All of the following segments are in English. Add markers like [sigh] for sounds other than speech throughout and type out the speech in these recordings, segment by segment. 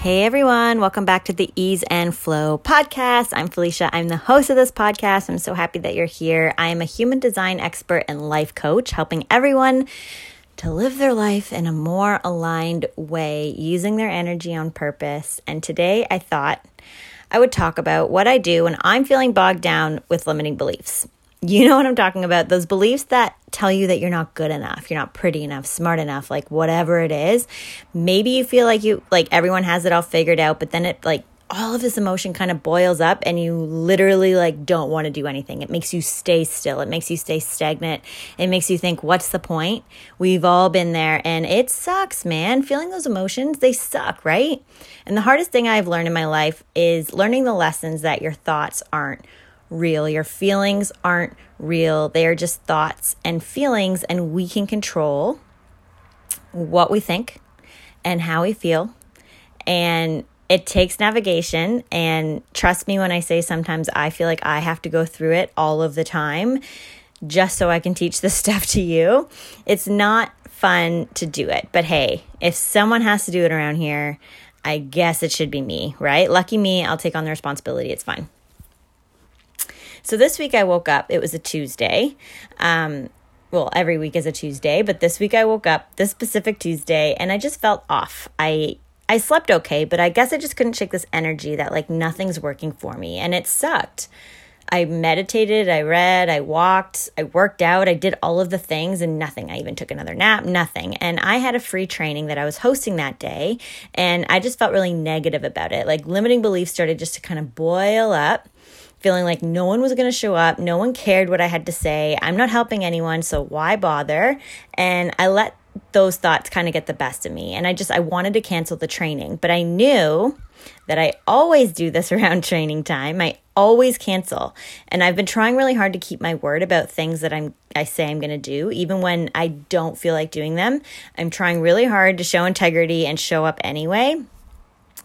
Hey everyone, welcome back to the Ease and Flow podcast. I'm Felicia. I'm the host of this podcast. I'm so happy that you're here. I am a human design expert and life coach, helping everyone to live their life in a more aligned way, using their energy on purpose. And today I thought I would talk about what I do when I'm feeling bogged down with limiting beliefs. You know what I'm talking about? Those beliefs that tell you that you're not good enough, you're not pretty enough, smart enough, like whatever it is. Maybe you feel like you like everyone has it all figured out, but then it like all of this emotion kind of boils up and you literally like don't want to do anything. It makes you stay still. It makes you stay stagnant. It makes you think what's the point? We've all been there and it sucks, man. Feeling those emotions, they suck, right? And the hardest thing I've learned in my life is learning the lessons that your thoughts aren't real. Your feelings aren't real. They are just thoughts and feelings, and we can control what we think and how we feel. And it takes navigation. And trust me when I say sometimes I feel like I have to go through it all of the time just so I can teach this [laughs] stuff to you. It's not fun to do it. But hey, if someone has to do it around here, I guess it should be me, right? Lucky me, I'll take on the responsibility. It's fine. So this week I woke up, it was a Tuesday. Um, well, every week is a Tuesday, but this week I woke up this specific Tuesday and I just felt off. I I slept okay, but I guess I just couldn't shake this energy that like nothing's working for me and it sucked. I meditated, I read, I walked, I worked out, I did all of the things and nothing. I even took another nap, nothing. And I had a free training that I was hosting that day and I just felt really negative about it. Like limiting beliefs started just to kind of boil up feeling like no one was going to show up, no one cared what I had to say. I'm not helping anyone, so why bother? And I let those thoughts kind of get the best of me. And I just I wanted to cancel the training, but I knew that I always do this [laughs] around training time. I always cancel. And I've been trying really hard to keep my word about things that I'm I say I'm going to do even when I don't feel like doing them. I'm trying really hard to show integrity and show up anyway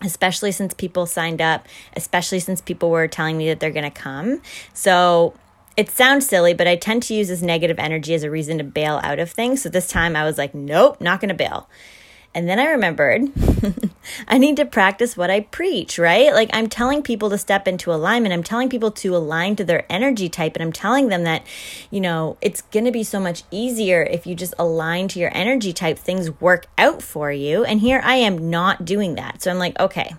especially since people signed up, especially since people were telling me that they're going to come. So it sounds silly, but I tend to use this negative energy as a reason to bail out of things. So this time I was like, nope, not going to bail. And then I remembered [laughs] I need to practice what I preach, right? Like I'm telling people to step into alignment. I'm telling people to align to their energy type. And I'm telling them that, you know, it's going to be so much easier if you just align to your energy type. Things work out for you. And here I am not doing that. So I'm like, okay,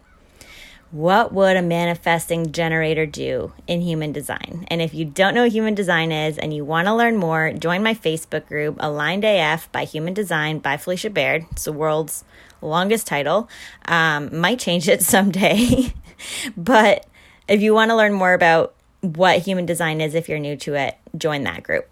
what would a manifesting generator do in human design? And if you don't know what human design is and you want to learn more, join my Facebook group, Aligned AF by Human Design by Felicia Baird. It's the world's longest title. Um, might change it [laughs] someday. but if you want to learn more about what human design is, if you're new to it, join that group.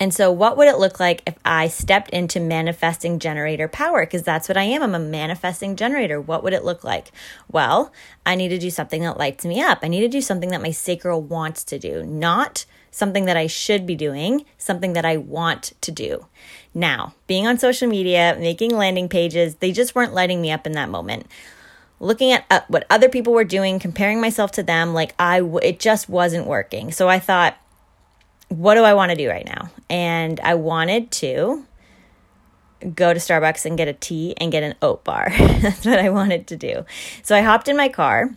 And so, what would it look like if I stepped into manifesting generator power? Because that's what I am. I'm a manifesting generator. What would it look like? Well, I need to do something that lights me up. I need to do something that my sacral wants to do, not something that I should be doing, something that I want to do. Now, being on social media, making landing pages, they just weren't lighting me up in that moment looking at uh, what other people were doing comparing myself to them like i w- it just wasn't working so i thought what do I want to do right now? And I wanted to go to Starbucks and get a tea and get an oat bar. [laughs] That's what I wanted to do. So I hopped in my car.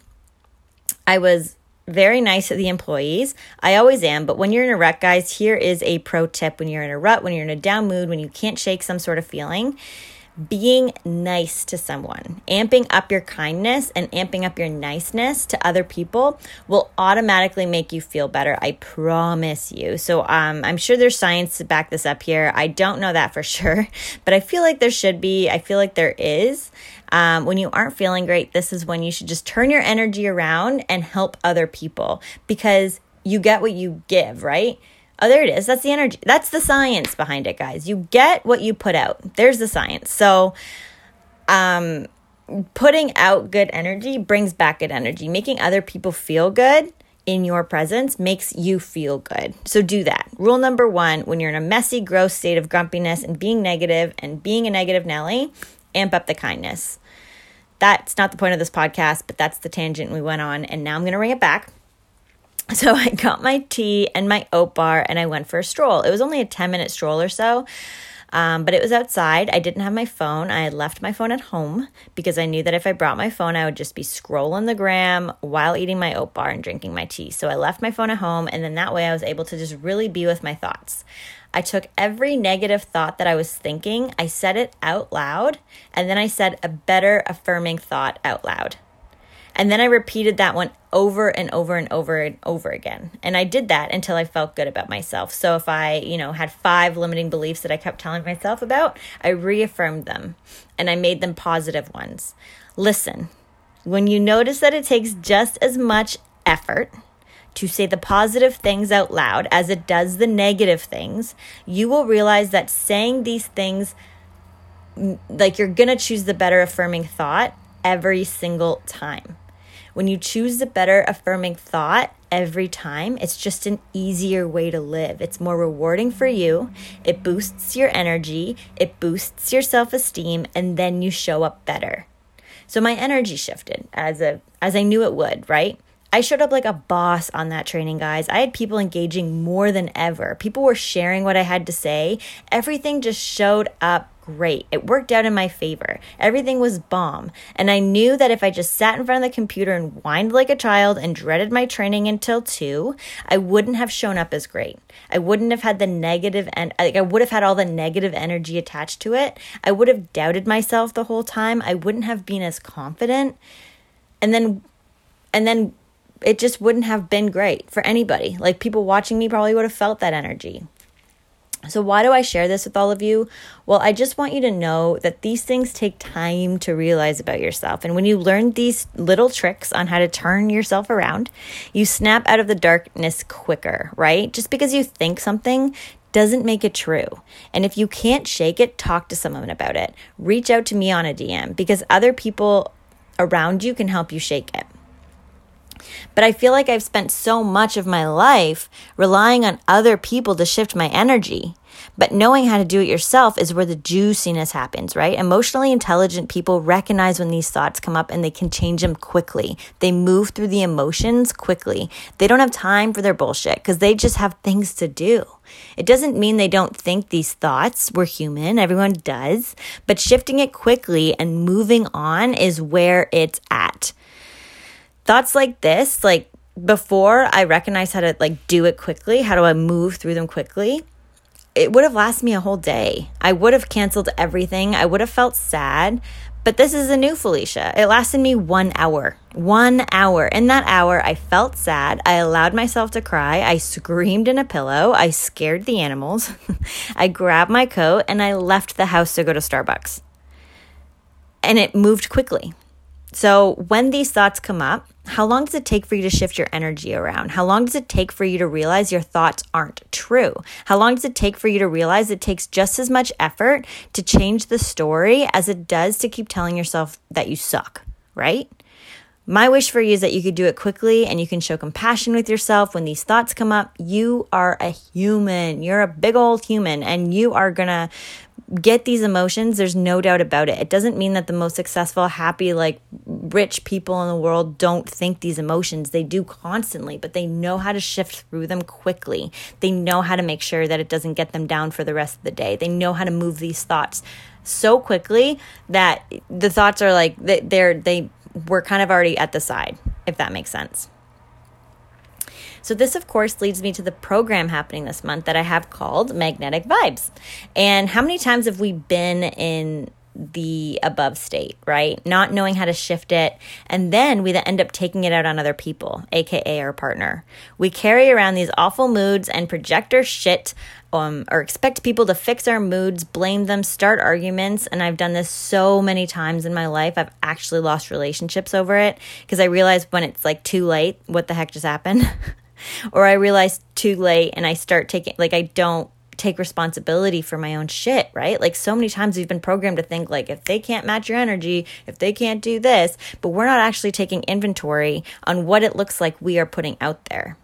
I was very nice to the employees. I always am, but when you're in a rut, guys, here is a pro tip when you're in a rut, when you're in a down mood, when you can't shake some sort of feeling being nice to someone, amping up your kindness and amping up your niceness to other people will automatically make you feel better. I promise you. So um, I'm sure there's science to back this up here. I don't know that for [laughs] sure, but I feel like there should be. I feel like there is. Um, when you aren't feeling great, this is when you should just turn your energy around and help other people because you get what you give, right? Oh, there it is. That's the energy. That's the science behind it, guys. You get what you put out. There's the science. So, um, putting out good energy brings back good energy. Making other people feel good in your presence makes you feel good. So do that. Rule number one when you're in a messy, gross state of grumpiness and being negative and being a negative Nelly, amp up the kindness. That's not the point of this podcast, but that's the tangent we went on. And now I'm going to bring it back. So [laughs] I got my tea and my oat bar and I went for a stroll. It was only a 10 minute stroll or so. Um, but it was outside. I didn't have my phone. I had left my phone at home because I knew that if I brought my phone, I would just be scrolling the gram while eating my oat bar and drinking my tea. So I left my phone at home, and then that way I was able to just really be with my thoughts. I took every negative thought that I was thinking, I said it out loud, and then I said a better affirming thought out loud. And then I repeated that one over and over and over and over again. And I did that until I felt good about myself. So if I, you know, had five limiting beliefs that I kept telling myself about, I reaffirmed them and I made them positive ones. Listen, when you notice that it takes just as much effort to say the positive things out loud as it does the negative things, you will realize that saying these things like you're going to choose the better affirming thought every single time. When you choose the better affirming thought every time, it's just an easier way to live. It's more rewarding for you. It boosts your energy, it boosts your self-esteem, and then you show up better. So my energy shifted as a as I knew it would, right? I showed up like a boss on that training, guys. I had people engaging more than ever. People were sharing what I had to say. Everything just showed up great. It worked out in my favor. Everything was bomb. And I knew that if I just sat in front of the computer and whined like a child and dreaded my training until 2, I wouldn't have shown up as great. I wouldn't have had the negative and like I would have had all the negative energy attached to it. I would have doubted myself the whole time. I wouldn't have been as confident. And then and then it just wouldn't have been great for anybody. Like people watching me probably would have felt that energy. So, why do I share this with all of you? Well, I just want you to know that these things take time to realize about yourself. And when you learn these little tricks on how to turn yourself around, you snap out of the darkness quicker, right? Just because you think something doesn't make it true. And if you can't shake it, talk to someone about it. Reach out to me on a DM because other people around you can help you shake it. But I feel like I've spent so much of my life relying on other people to shift my energy. But knowing how to do it yourself is where the juiciness happens, right? Emotionally intelligent people recognize when these thoughts come up and they can change them quickly. They move through the emotions quickly. They don't have time for their bullshit because they just have things to do. It doesn't mean they don't think these thoughts. We're human, everyone does. But shifting it quickly and moving on is where it's at thoughts like this, like before I recognized how to like do it quickly, how do I move through them quickly? It would have lasted me a whole day. I would have canceled everything. I would have felt sad. But this is a new Felicia. It lasted me one hour. One hour. In that hour, I felt sad. I allowed myself to cry. I screamed in a pillow. I scared the animals. [laughs] I grabbed my coat and I left the house to go to Starbucks. And it moved quickly. So, when these thoughts come up, how long does it take for you to shift your energy around? How long does it take for you to realize your thoughts aren't true? How long does it take for you to realize it takes just as much effort to change the story as it does to keep telling yourself that you suck, right? My wish for you is that you could do it quickly and you can show compassion with yourself when these thoughts come up. You are a human. You're a big old human and you are going to get these emotions. There's no doubt about it. It doesn't mean that the most successful, happy, like rich people in the world don't think these emotions. They do constantly, but they know how to shift through them quickly. They know how to make sure that it doesn't get them down for the rest of the day. They know how to move these thoughts so quickly that the thoughts are like they're they we're kind of already at the side, if that makes sense. So, this, of course, leads me to the program happening this month that I have called Magnetic Vibes. And how many times have we been in the above state, right? Not knowing how to shift it. And then we end up taking it out on other people, AKA our partner. We carry around these awful moods and project our shit um, or expect people to fix our moods, blame them, start arguments. And I've done this so many times in my life. I've actually lost relationships over it because I realize when it's like too late, what the heck just happened? [laughs] or I realize too late and I start taking, like, I don't take responsibility for my own shit, right? Like so many times we've been programmed to think like if they can't match your energy, if they can't do this, but we're not actually taking inventory on what it looks like we are putting out there.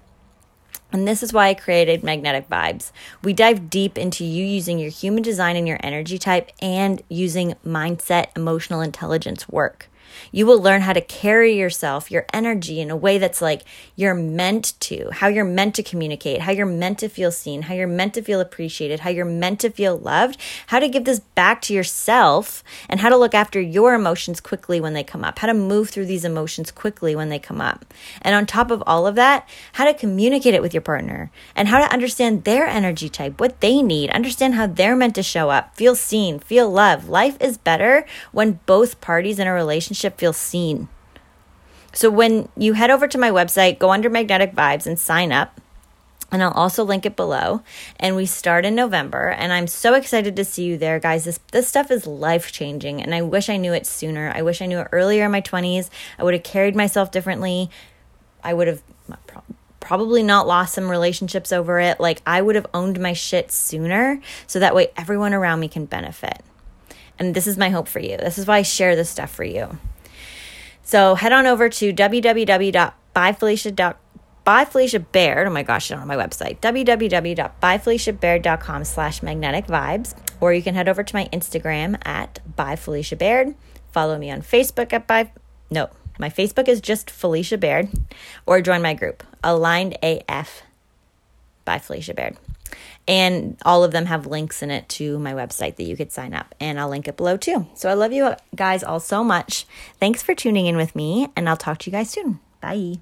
And this is why I created Magnetic Vibes. We dive deep into you using your human design and your energy type and using mindset, emotional intelligence work. You will learn how to carry yourself, your energy in a way that's like you're meant to, how you're meant to communicate, how you're meant to feel seen, how you're meant to feel appreciated, how you're meant to feel loved, how to give this back to yourself, and how to look after your emotions quickly when they come up, how to move through these emotions quickly when they come up. And on top of all of that, how to communicate it with your partner and how to understand their energy type, what they need, understand how they're meant to show up, feel seen, feel loved. Life is better when both parties in a relationship relationship feels seen. So when you head over to my website, go under Magnetic Vibes and sign up. And I'll also link it below. And we start in November. And I'm so excited to see you there, guys. This, this stuff is life changing. And I wish I knew it sooner. I wish I knew it earlier in my 20s. I would have carried myself differently. I would have probably not lost some relationships over it. Like, I would have owned my shit sooner. So that way everyone around me can benefit. And this is my hope for you. This is why I share this stuff for you. So head on over to www.byfelicia.com by Felicia Baird. Oh my gosh, it's on my website, www.byfeliciabaird.com slash magnetic vibes. Or you can head over to my Instagram at by Felicia Baird. Follow me on Facebook at by, no, my Facebook is just Felicia Baird. Or join my group, Aligned AF by Felicia Baird. And all of them have links in it to my website that you could sign up. And I'll link it below too. So I love you guys all so much. Thanks for tuning in with me, and I'll talk to you guys soon. Bye.